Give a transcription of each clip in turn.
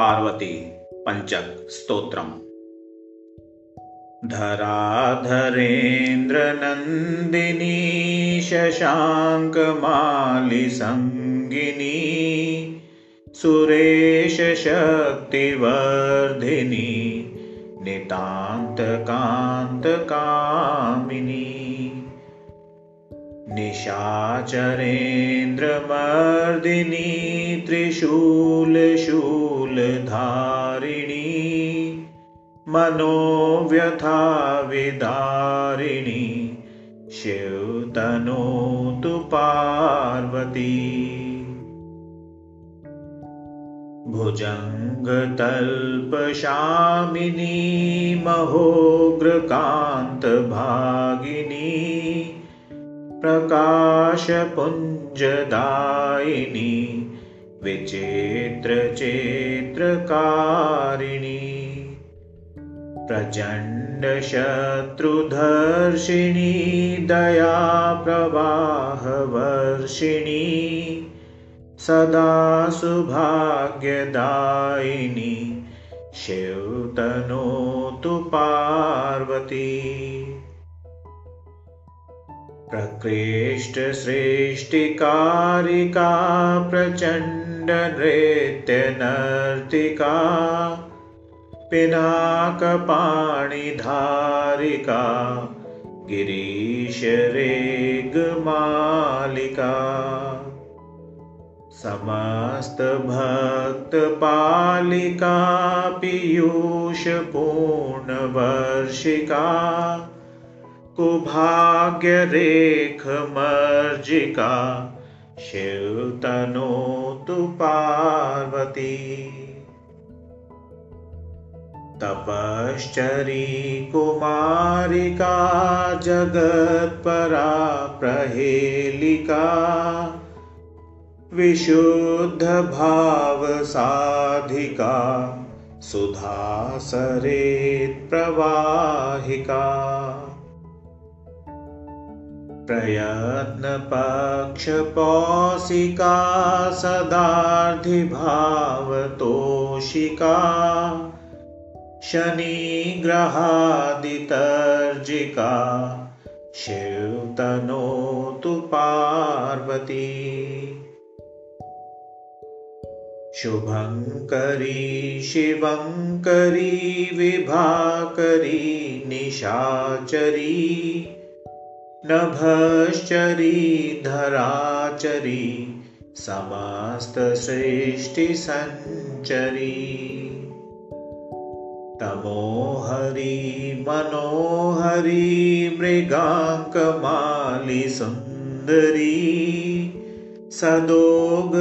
पार्वती स्तोत्रम् धराधरेन्द्रनन्दिनी शशाङ्कमालिसङ्गिनी सुरेशशक्तिवर्धिनी नितान्तकान्तकामिनी निशाचरेन्द्रमर्दिनी त्रिशूलशूलधारिणी मनोव्यथाविदारिणी शिवतनोतु पार्वती भुजङ्गतल्पशामिनी महोग्रकान्तभागिनी प्रकाशपुञ्जदायिनी विचित्रचेत्रकारिणी प्रचण्डशत्रुधर्षिणी दयाप्रवाहवर्षिणी सदा सुभाग्यदायिनी शिवतनोतु पार्वती प्रकृष्टसृष्टिकारिका प्रचण्डनृत्यनर्तिका पिनाकपाणिधारिका गिरीशरेगमालिका समस्तभक्तपालिका पीयूषपूर्णवर्षिका कुभाग्यरेखमर्जिका शिवतनोतु पार्वती तपश्चरी कुमारिका जगत्परा प्रहेलिका विशुद्धभावसाधिका सुधासरेत्प्रवाहिका प्रयत्नपक्षपौसिका सदार्धिभावतोषिका शनिग्रहादितर्जिका शिवतनोतु पार्वती। शुभङ्करी शिवङ्करी विभाकरी निशाचरी नभश्चरी धराचरी समस्तसृष्टिसञ्चरी तमोहरी मनोहरी मृगाङ्कमालिसुन्दरी सदोगतापसञ्चरी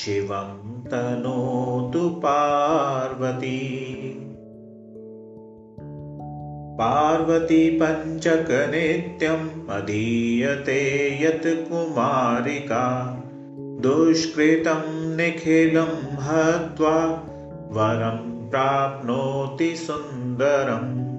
शिवं तनोतु पार्वती पार्वती पञ्चकनित्यम् अधीयते यत् कुमारिका। दुष्कृतं निखिलं हत्वा वरं प्राप्नोति सुन्दरम्